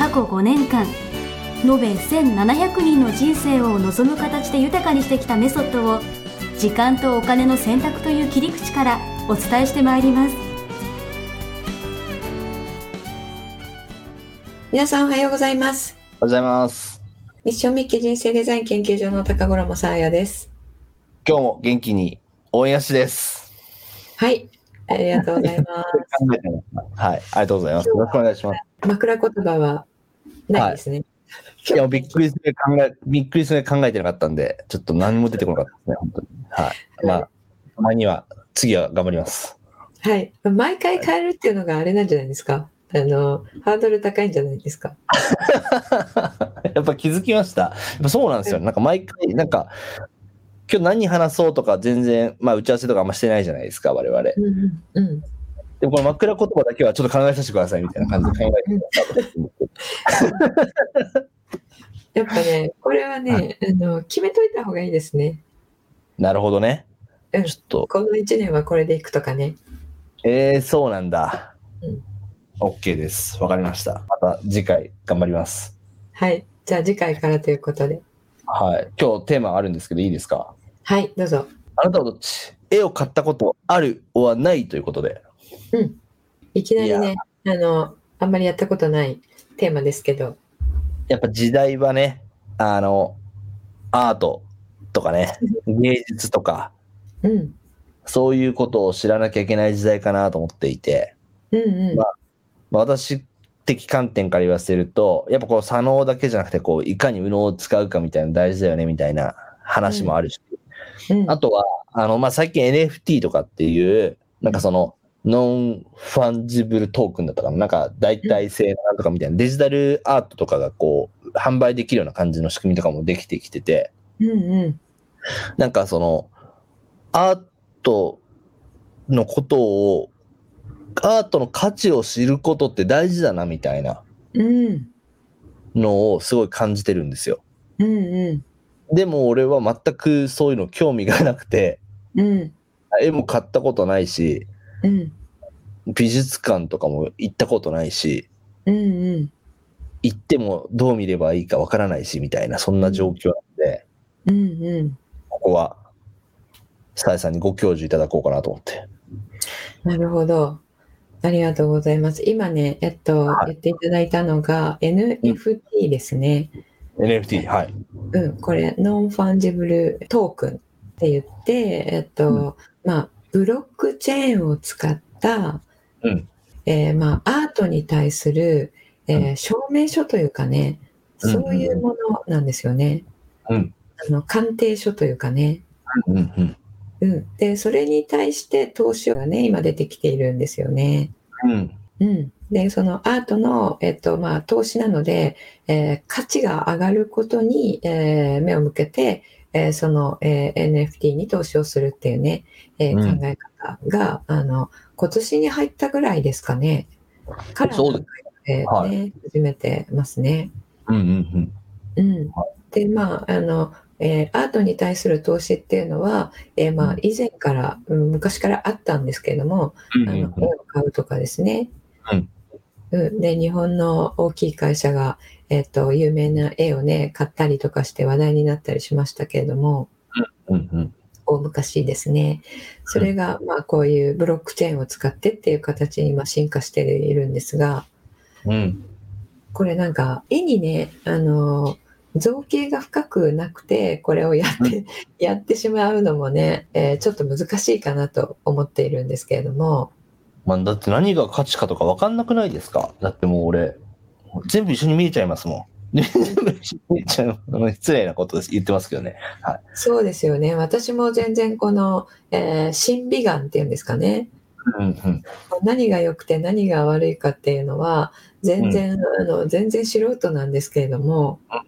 過去5年間延べ1700人の人生を望む形で豊かにしてきたメソッドを時間とお金の選択という切り口からお伝えしてまいります。皆さんおはようございます。おはようございます。ミッションミッキー人生デザイン研究所の高頃もさあやです。今日も元気に応援しです。はいありがとうございます。はいありがとうございます。よろしくお願いします。枕言葉はないですね、はいいや、びっくりする考え、びっくりする考えてなかったんで、ちょっと何も出てこなかったですね、本当に。はい。まあ、たまには、次は頑張ります。はい。毎回変えるっていうのがあれなんじゃないですか？あの、ハードル高いんじゃないですか？やっぱ気づきました。やっぱそうなんですよ。なんか毎回、なんか、今日何話そうとか全然、まあ打ち合わせとかあんましてないじゃないですか、我々。うん、うん。でもこの枕言葉だけはちょっと考えさせてくださいみたいな感じで考えてやっぱね、これはね、はいあの、決めといた方がいいですね。なるほどね。うんちょっと、この1年はこれでいくとかね。えー、そうなんだうん。OK です。わかりました。また次回頑張ります。はい。じゃあ次回からということで。はい。今日テーマあるんですけどいいですか？はい、どうぞ。あなたはどっち？絵を買ったことある？はない？ということで。いきなりね、あの、あんまりやったことないテーマですけど、やっぱ時代はね、あの、アートとかね、芸術とか、うん、そういうことを知らなきゃいけない時代かなと思っていて、うん、うん。ままあ私的観点から言わせると、やっぱこう、左脳だけじゃなくて、こう、いかに右脳を使うかみたいなの大事だよね、みたいな話もあるし、うん。あとは、あの、まあ、最近 NFT とかっていう、なんかその、 non-fungible token だったかな？なんか代替性なんとかみたいな。デジタルアートとかがこう、販売できるような感じの仕組みとかもできてきてて、うん、うん。なんかその、アートのことを、アートの価値を知ることって大事だなみたいなうん、のをすごい感じてるんですよ。うん、うでも俺は全くそういうの興味がなくて、ん、うん、絵も買ったことないし、うん、美術館とかも行ったことないし、うん、うん、行ってもどう見ればいいかわからないし、みたいな、そんな状況なんで、うん、うん。ここは、さえさんにご教授いただこうかなと思って。なるほど。ありがとうございます。今ね、えっと、はい言っていただいたのが NFT ですね。NFT、はい。うん、これ、 non-fungible token って言って、えっと、まあ、ブロックチェーンを使った、うんえーまあ、アートに対する、えーう証明書というかね、うんそういうものなんですよね。うん。あの鑑定書というかね。うん、うん。うん、で、それに対して投資がね、今出てきているんですよね。うん。うん、でそのアートの、えっとまあ、投資なので、えー価値が上がることに、えー目を向けて、えーその、えー NFT に投資をするっていうね、えーうん。考え方があの今年に入ったぐらいですかね。からそうです。えーはね、始めてますね。うん、うん、うん、でまああのえーアートに対する投資っていうのは、えーまあ、以前から、うん昔からあったんですけれども、うん。あの絵を買うとかですね。うんうんで日本の大きい会社が、えっと有名な絵をね買ったりとかして話題になったりしましたけれどもうん、うん。大昔ですねそれが、まあ、こういうブロックチェーンを使ってっていう形に今進化しているんですがうん。これなんか絵にねあの造形が深くなくてこれをやって、やってしまうのもね、えーちょっと難しいかなと思っているんですけれども、まあ、だって何が価値かとか分かんなくないですか？だってもう俺、全部一緒に見えちゃいますもん。全部一緒に見えちゃう。あの失礼なことです言ってますけどね。はい。そうですよね私も全然この、えー審美眼っていうんですかねうんうん何が良くて何が悪いかっていうのは全然、あの全然素人なんですけれども、あ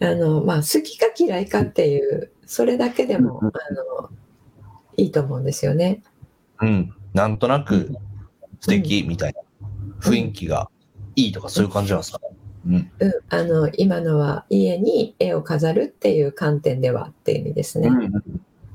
のまあ、好きか嫌いかっていうそれだけでも、うんあのいいと思うんですよね。うん。なんとなく素敵みたいな。雰囲気がいいとかそういう感じなんですか？ね。うん。うん、あの今のは家に絵を飾るっていう観点ではっていう意味ですね。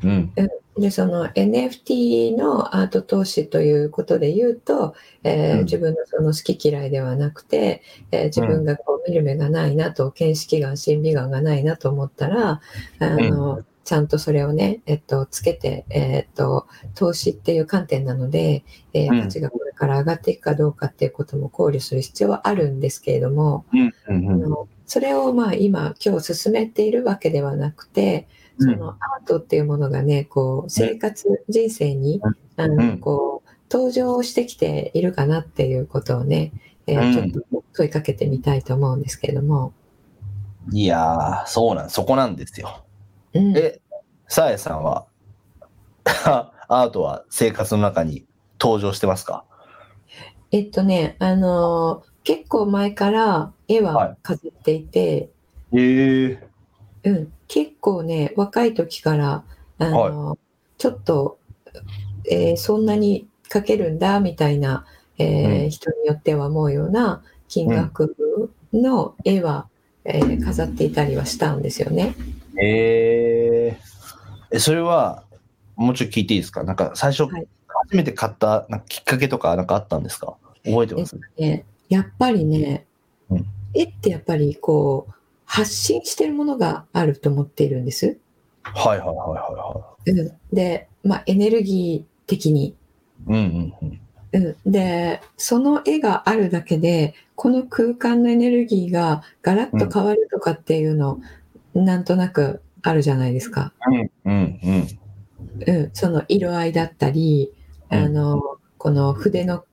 うん。でその NFT のアート投資ということで言うと、えーうん。自分のその好き嫌いではなくて、えー自分がこう見る目がないなと見識眼審美眼がないなと思ったらあの、ちゃんとそれをね、えっと、つけて、えっと、投資っていう観点なので、えーうん価値がこれから上がっていくかどうかっていうことも考慮する必要はあるんですけれども。あのそれをまあ今今日進めているわけではなくてそのアートっていうものがねこう生活人生にあうんのこう登場してきているかなっていうことをね、えーうんちょっと問いかけてみたいと思うんですけれども。いやー、そうなん、そこなんですよ。うん。え、さえさんは、アートは生活の中に登場してますか？えっとねあのー結構前から絵はは飾っていて、ええうん、結構ね若い時からあの、ちょっと、えーそんなに描けるんだみたいな、えーうん。人によっては思うような金額の絵は、えー飾っていたりはしたんですよね。ええ、それは、もうちょっと聞いていいですか？なんか最初、はい。初めて買ったなんかきっかけとかなんかあったんですか？覚えてます？とね、やっぱりね、うん。絵ってやっぱりこう発信してるものがあると思っているんです。はいはいはいはうん、で、まあ、エネルギー的に。うんうん。うん、でその絵があるだけでこの空間のエネルギーがガラッと変わるとかっていうの、なんとなくあるじゃないですか。うんうんうん。うん、その色合いだったり、うん。あのこの筆の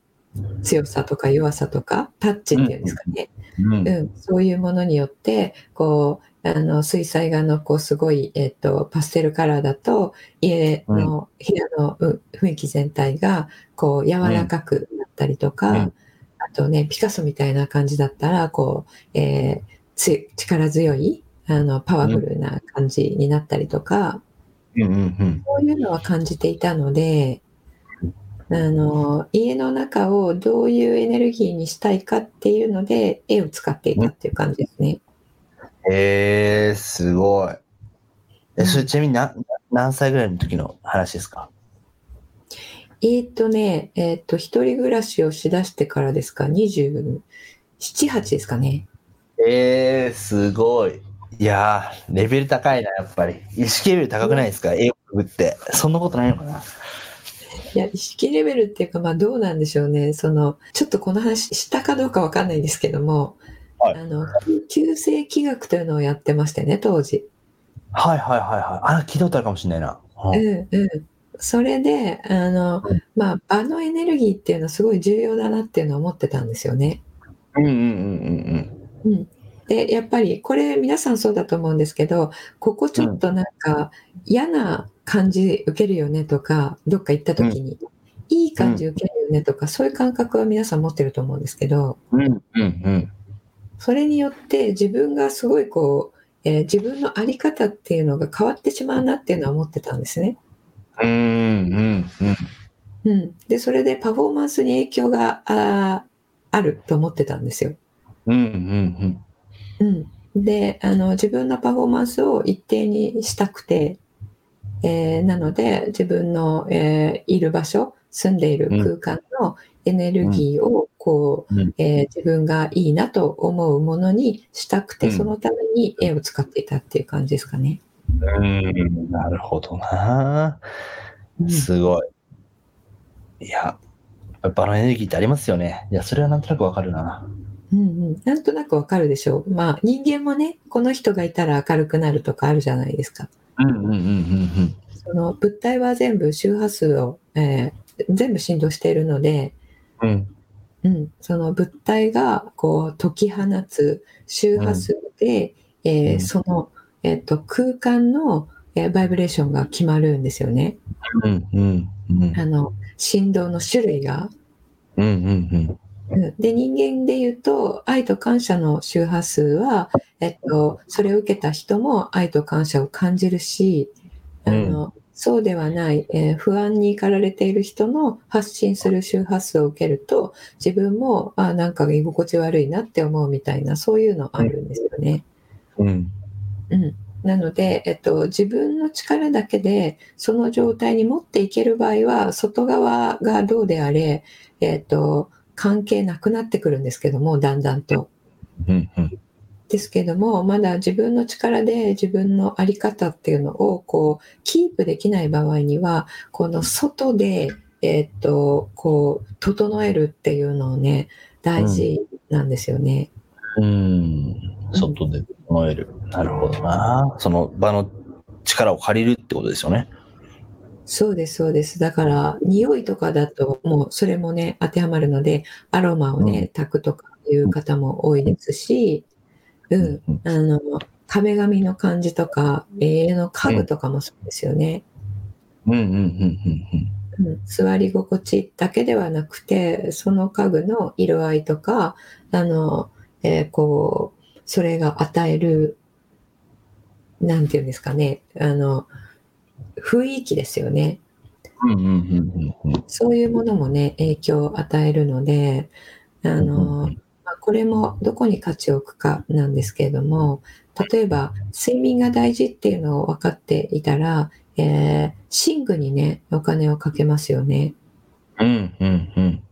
強さとか弱さとかタッチっていうんですかね、うんうん。そういうものによってこうあの水彩画のこうすごい、えっとパステルカラーだと家の部屋のうん雰囲気全体がこう柔らかくなったりとか、うん。あとねピカソみたいな感じだったらこう、えーつ力強いあのパワフルな感じになったりとか、うんうんうん。そういうのは感じていたので、あの家の中をどういうエネルギーにしたいかっていうので絵を使っていたっていう感じですね。えー、すごい。え、それちなみにな何歳ぐらいの時の話ですか？えーっとね、えーっと一人暮らしをしだしてからですか？27、8ですかね。えー、すごい。いやー、レベル高いな、やっぱり。意識レベル高くないですか？絵をくぐって。そんなことないのかな？いや意識レベルっていうかまあどうなんでしょうね。そのちょっとこの話したかどうかわかんないんですけども、はいあの旧世気学というのをやってましてね当時。はいはいはいはい。あ、聞いたことあるかもしれないな。うんうんうん、それであの、うんまあ、場のエネルギーっていうのはすごい重要だなっていうのを思ってたんですよね。うんうんうんうん、でやっぱりこれ皆さんそうだと思うんですけどここちょっとなんか嫌な感じ受けるよねとかどっか行った時に、いい感じ受けるよねとかそういう感覚は皆さん持ってると思うんですけど。それによって自分がすごいこう、えー自分の在り方っていうのが変わってしまうなっていうのは思ってたんですね。うん。うん。うん。うん、でそれでパフォーマンスに影響がああると思ってたんですよ。うん。うん。うん、であの自分のパフォーマンスを一定にしたくて、えーなので自分の、えーいる場所住んでいる空間のエネルギーをこう、うんえー自分がいいなと思うものにしたくて、うんそのために絵を使っていたっていう感じですかね。うん。うん。なるほどな。うんすごい。いや、場のエネルギーってありますよね。いや、それはなんとなくわかるな。うんうん、なんとなくわかるでしょう。まあ人間もねこの人がいたら明るくなるとかあるじゃないですか。その物体は全部周波数を、えー全部振動しているので、うん。うん。うん、その物体がこう解き放つ周波数で、えーうんその、えー、と空間の、えーバイブレーションが決まるんですよね。うんうんうん。あの振動の種類がうんうんうんで人間で言うと愛と感謝の周波数は、えっと、それを受けた人も愛と感謝を感じるしあの、そうではない、えー不安に駆られている人の発信する周波数を受けると自分もあなんか居心地悪いなって思うみたいなそういうのあるんですよね。うん。うん。うん、なので、えっと、自分の力だけでその状態に持っていける場合は外側がどうであれ、えっと、関係なくなってくるんですけどもだんだんと。うんうん。ですけどもまだ自分の力で自分の在り方っていうのをこうキープできない場合にはこの外で、えっとこう整えるっていうのをね大事なんですよね。うん。外で整える。なるほどな。その場の力を借りるってことですよね。そうです、そうです。だから、匂いとかだと、もうそれもね、当てはまるので、アロマをね、炊くとかいう方も多いですし、うん、うんあの、壁紙の感じとか、家の家具とかもそうですよね。うんうんうんうん。うん、座り心地だけではなくて、その家具の色合いとか、あの、えーこう、それが与える、なんていうんですかね、あの、雰囲気ですよね。そういうものもね、影響を与えるので、あうんの、まあこれもどこに価値を置くかなんですけれども、例えば睡眠が大事っていうのを分かっていたら、えー寝具にね、お金をかけますよね。うんうんうん。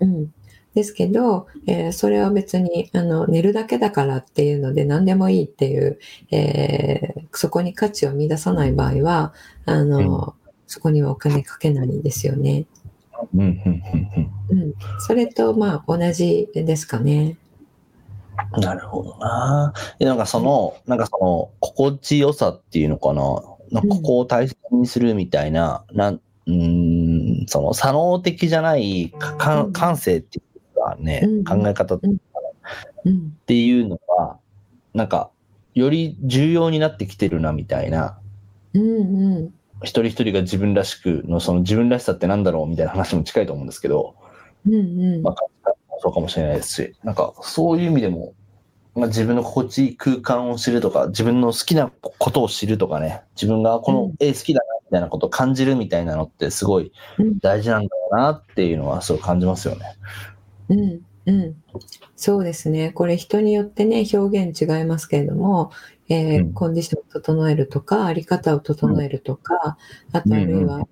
うん。ですけど、えーそれは別にあの寝るだけだからっていうので何でもいいっていう、えーそこに価値を見出さない場合は、あの、そこにはお金かけないんですよね。うんうんうんうん、それとまあ同じですかね。うん。なるほどな。でなんかその、なんかその、心地よさっていうのかな？なんかここを大切にするみたいな、なん、うーん、その、左脳的じゃないか感性っていうかね、うん考え方っうん、ていうのは、なんか、より重要になってきてるなみたいな、うん、うん、一人一人が自分らしくの、その自分らしさってなんだろうみたいな話も近いと思うんですけど、うん、うんまあ、そうかもしれないですし、なんかそういう意味でも、まあ、自分の心地いい空間を知るとか、自分の好きなことを知るとかね、自分がこの絵好きだなみたいなことを感じるみたいなのってすごいうん大事なんだろうなっていうのはすごい感じますよね。うん、うん。そうですね。これ人によってね、表現違いますけれども、えーうん。コンディションを整えるとか、あり方を整えるとか、あとあるいは、うん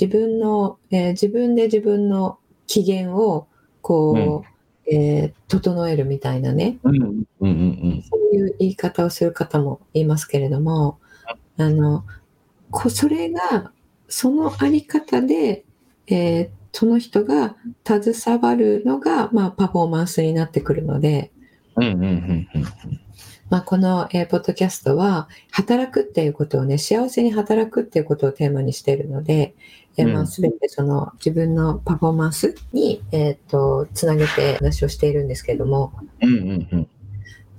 自分の、えー自分で自分の機嫌を、こう、えー整えるみたいなね、うんうんうんそういう言い方をする方もいますけれども、あの、こそれが、そのあり方で、えーその人が携わるのが、まあ、パフォーマンスになってくるので、まあ、この、えーポッドキャストは、働くっていうことをね、幸せに働くっていうことをテーマにしているので、えーまあ、うん。すべてその自分のパフォーマンスに、えっ、と、つなげて話をしているんですけれども、うんうんうん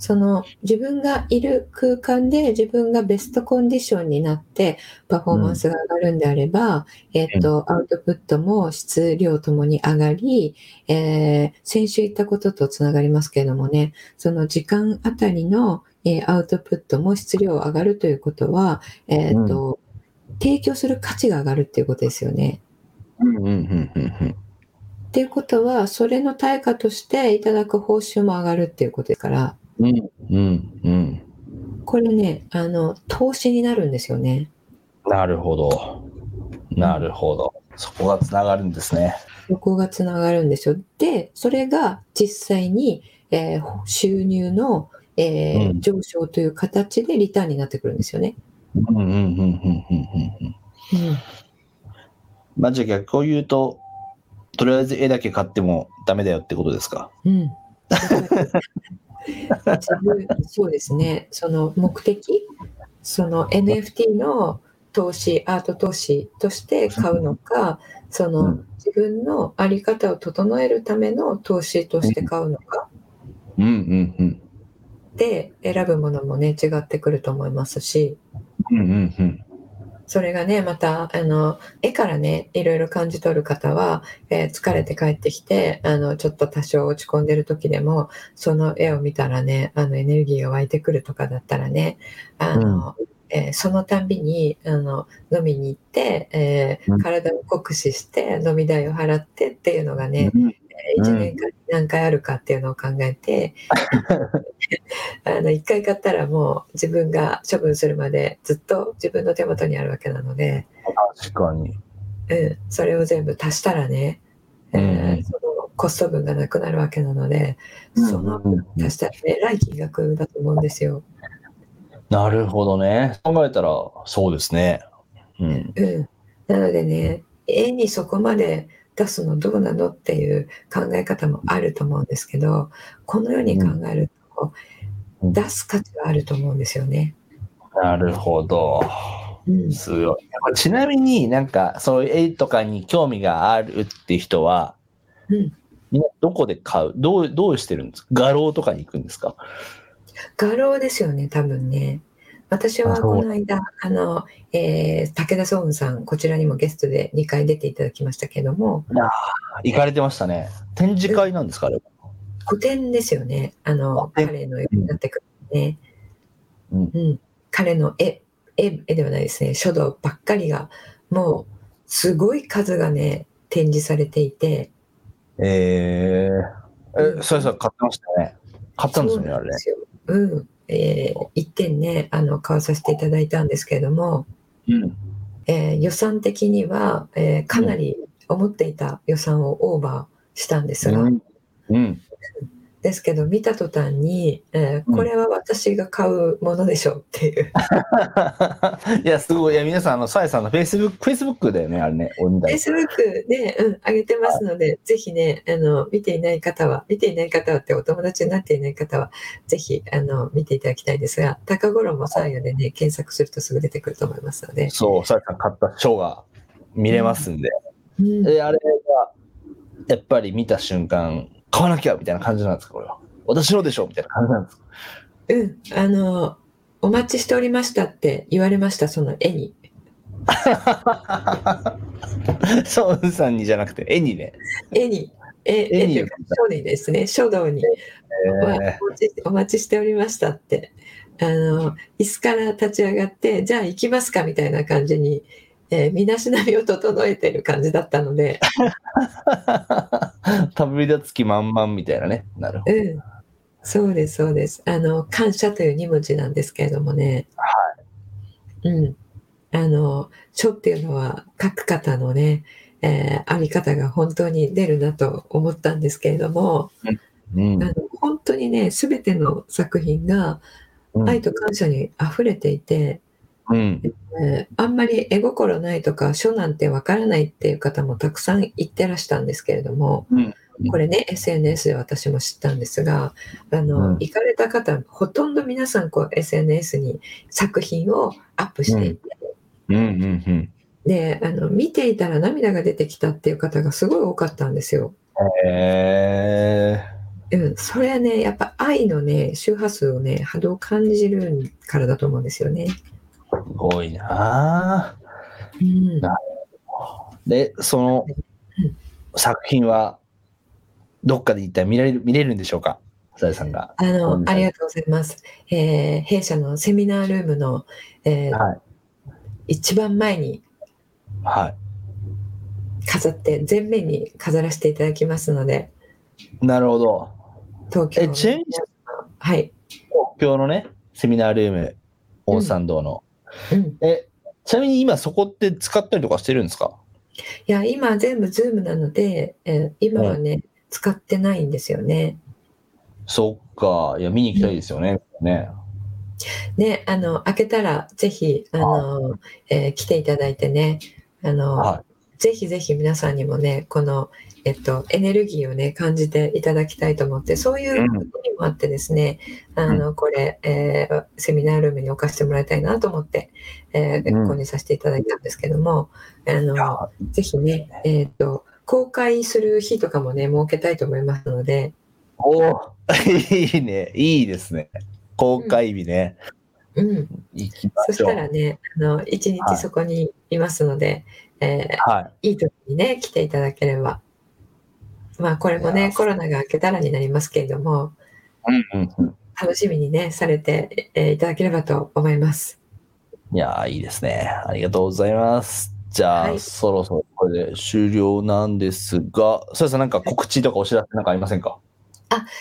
その自分がいる空間で自分がベストコンディションになってパフォーマンスが上がるんであれば、えっ、と、アウトプットも質量ともに上がり、えー先週言ったこととつながりますけれどもね、その時間あたりの、えーアウトプットも質量上がるということは、えっ、と、提供する価値が上がるっていうことですよね。うんうんうんうんうん。っていうことは、それの対価としていただく報酬も上がるっていうことですから、うんうんうんこれね、あの、投資になるんですよね。なるほど。なるほど。そこがつながるんですね。そこがつながるんですよ。で、それが実際に、えー収入の、えーうん上昇という形でリターンになってくるんですよね。うんうんうんうんうんうんうん。まあじゃあ逆を言うと、とりあえず絵だけ買ってもダメだよってことですか？うん。そうですね。その目的、その NFT の投資、アート投資として買うのか、そうのん自分のあり方を整えるための投資として買うのか？うんうんうん。で選ぶものもね違ってくると思いますしうんうんうん。それがねまたあの絵からねいろいろ感じ取る方は、えー疲れて帰ってきてあのちょっと多少落ち込んでる時でもその絵を見たらねあのエネルギーが湧いてくるとかだったらねあの、えーそのたんびにあの飲みに行って、えーうん。体を酷使して飲み代を払ってっていうのがね、うん1年間に何回あるかっていうのを考えて、あの1回買ったらもう自分が処分するまでずっと自分の手元にあるわけなので、確かに。うん、それを全部足したらね、えーうんそのコスト分がなくなるわけなので、そのうん足したらね、来金額だと思うんですよ。なるほどね。考えたら、そうですね。うん。うん、なのでね、絵にそこまで出すのどうなのっていう考え方もあると思うんですけど、このように考えると、うん出す価値はあると思うんですよね。なるほど。うん、すごい。ちなみになんか、そういう絵とかに興味があるって人は、うんどこで買う？どう、どうしてるんですか？画廊とかに行くんですか？画廊ですよね、多分ね。私はこの間、あの、えー武田総雲さん、こちらにもゲストで2回出ていただきましたけども、行かれてましたね。展示会なんですかあれ。古典ですよね、あの、彼の絵になってくるね。うんうん。彼の絵、絵、絵ではないですね、書道ばっかりが、もう、すごい数がね、展示されていて、えー、うんえ、それさ、買ってましたね。買ったんですよね、あれ。うん。えー一点ね、あの、買わさせていただいたんですけれども、うん。えー予算的には、えーかなり思っていた予算をオーバーしたんですが、うん。うん。ですけど見た途端に、えーうんこれは私が買うものでしょうっていう、いや、すごい。いや、皆さん、あの、さえさんのフェイスブック、フェイスブックだよね、あれね。お見たい Facebook で、うん、上げてますので、ぜひねあの、見ていない方は、見ていない方はってお友達になっていない方は、ぜひあの見ていただきたいんですが、高頃もサーヤでね、検索するとすぐ出てくると思いますので、そう、さえさん買った賞が見れますんで。うんえ、あれが、やっぱり見た瞬間、買わなきゃみたいな感じなんですか、これは。私のでしょみたいな感じなんですか。うん、あの、お待ちしておりましたって言われました、その絵に。ソウンさんにじゃなくて、絵にね。絵に、絵絵に書にですね、書道に、まあえお待ちお待ちしておりましたって、あの、椅子から立ち上がって、じゃあ行きますかみたいな感じに、えー身だしなみを整えている感じだったので、ー、旅立つ気満々みたいなね。なるほど。うん、そうです、そうです。あの、感謝という2文字なんですけれどもね、うん。あの、書っていうのは書く方のね、えーあり方が本当に出るなと思ったんですけれども、うんあの本当にね、すべての作品がうん愛と感謝に溢れていて、うん。えーあんまり絵心ないとか書なんてわからないっていう方もたくさん言ってらしたんですけれども、うんこれね SNS で私も知ったんですがあの、うん行かれた方ほとんど皆さんこう SNS に作品をアップしていて、うんうんうん。であの見ていたら涙が出てきたっていう方がすごい多かったんですよ。えうん、それはねやっぱ愛のね周波数をね波動を感じるからだと思うんですよね。ー、すごいなうんなで、そのうん作品は、どっかで一体見られる、見れるんでしょうか？さやさんが。あのうんありがとうございます。えー弊社のセミナールームの、えーはい。一番前には飾って前面に飾らせていただきますのでい。なるほど。東京のえちなみにはい、東京のね、セミナールーム、大参道の。うん、え、ちなみに今そこって使ったりとかしてるんですか？いや今全部ズームなので、えー今はね、使ってないんですよね。そっか。いや、見に行きたいですよね。ね。ねあの開けたらぜひあの、えー来ていただいてねあの、はぜひぜひ皆さんにもねこの、えっと、エネルギーをね感じていただきたいと思ってそういう意味もあってですね、あのこれ、えーセミナールームに置かせてもらいたいなと思って、えーうん。購入させていただいたんですけどもあのぜひね、えっと公開する日とかもね設けたいと思いますので、おー。いいね。いいですね。公開日ね。うん、行きまそししょう。たらね、あの一日そこにいますので、えはい。ーいい時にね、来ていただければ。まあ、これもね、コロナが明けたらになりますけれども、うんうんうん。楽しみにね、されて、えーいただければと思います。いやー、いいですね。ありがとうございます。じゃあ、はいそろそろこれで終了なんですが、そうですね、なんか告知とかお知らせなんかありませんか？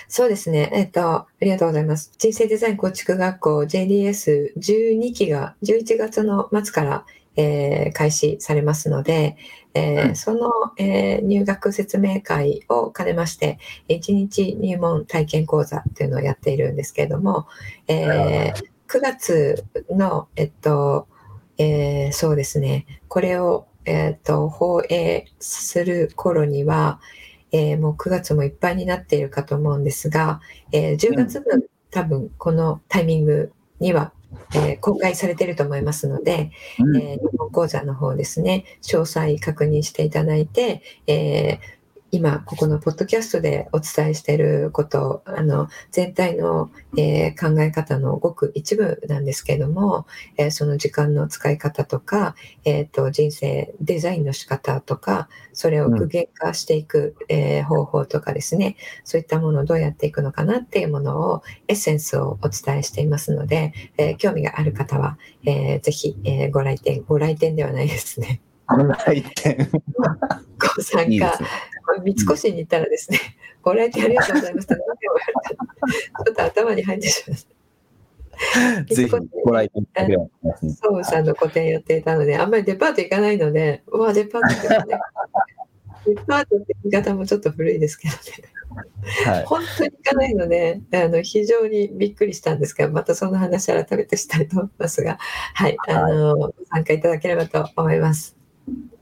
そうですね。えっと、ありがとうございます。人生デザイン構築学校 JDS12 期が11月の末から、えー開始されますので、えーうんその、えー入学説明会を兼ねまして、1日入門体験講座っていうのをやっているんですけれども、えー9月の、えっと、えーそうですね、これを、えっと、放映する頃には、えーもう9月もいっぱいになっているかと思うんですが、えー10月分、多分このタイミングには、えー公開されていると思いますので、うん。えー日本講座の方ですね、詳細確認していただいて、えー今、ここのポッドキャストでお伝えしていること、あの、全体の、えー考え方のごく一部なんですけれども、えーその時間の使い方とか、えっ、と、人生デザインの仕方とか、それを具現化していく、えー方法とかですね、そういったものをどうやっていくのかなっていうものを、エッセンスをお伝えしていますので、えー興味がある方は、えーぜひ、えーご来店、ご来店ではないですね。ご来店。ご参加。三越に行ったらですね、ご来店ありがとうございますって何て言われたらちょっと頭に入ってしまう。ぜひご来店いただければと思いソウさんの個展やっていたので、あんまりデパート行かないので、うわ、デパートってね、デパートって言い方もちょっと古いですけどね、はい。本当に行かないので、あの非常にびっくりしたんですが、またその話改めてしたいと思いますが、はい、あの、ご参加いただければと思います。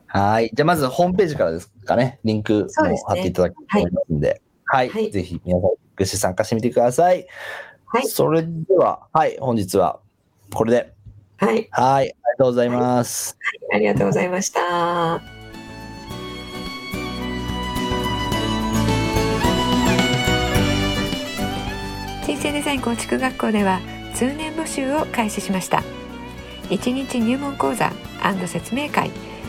はい。じゃあ、まずホームページからですかね。リンクも貼っていただきたいと思いますんで。はい。はいぜひ、皆さん、ぐし参加してみてください。はいそれでは、はい。本日は、これで。はい、はい。ありがとうございます。ありがとうございました。人生デザイン構築学校では通年募集を開始しました1日入門講座説明会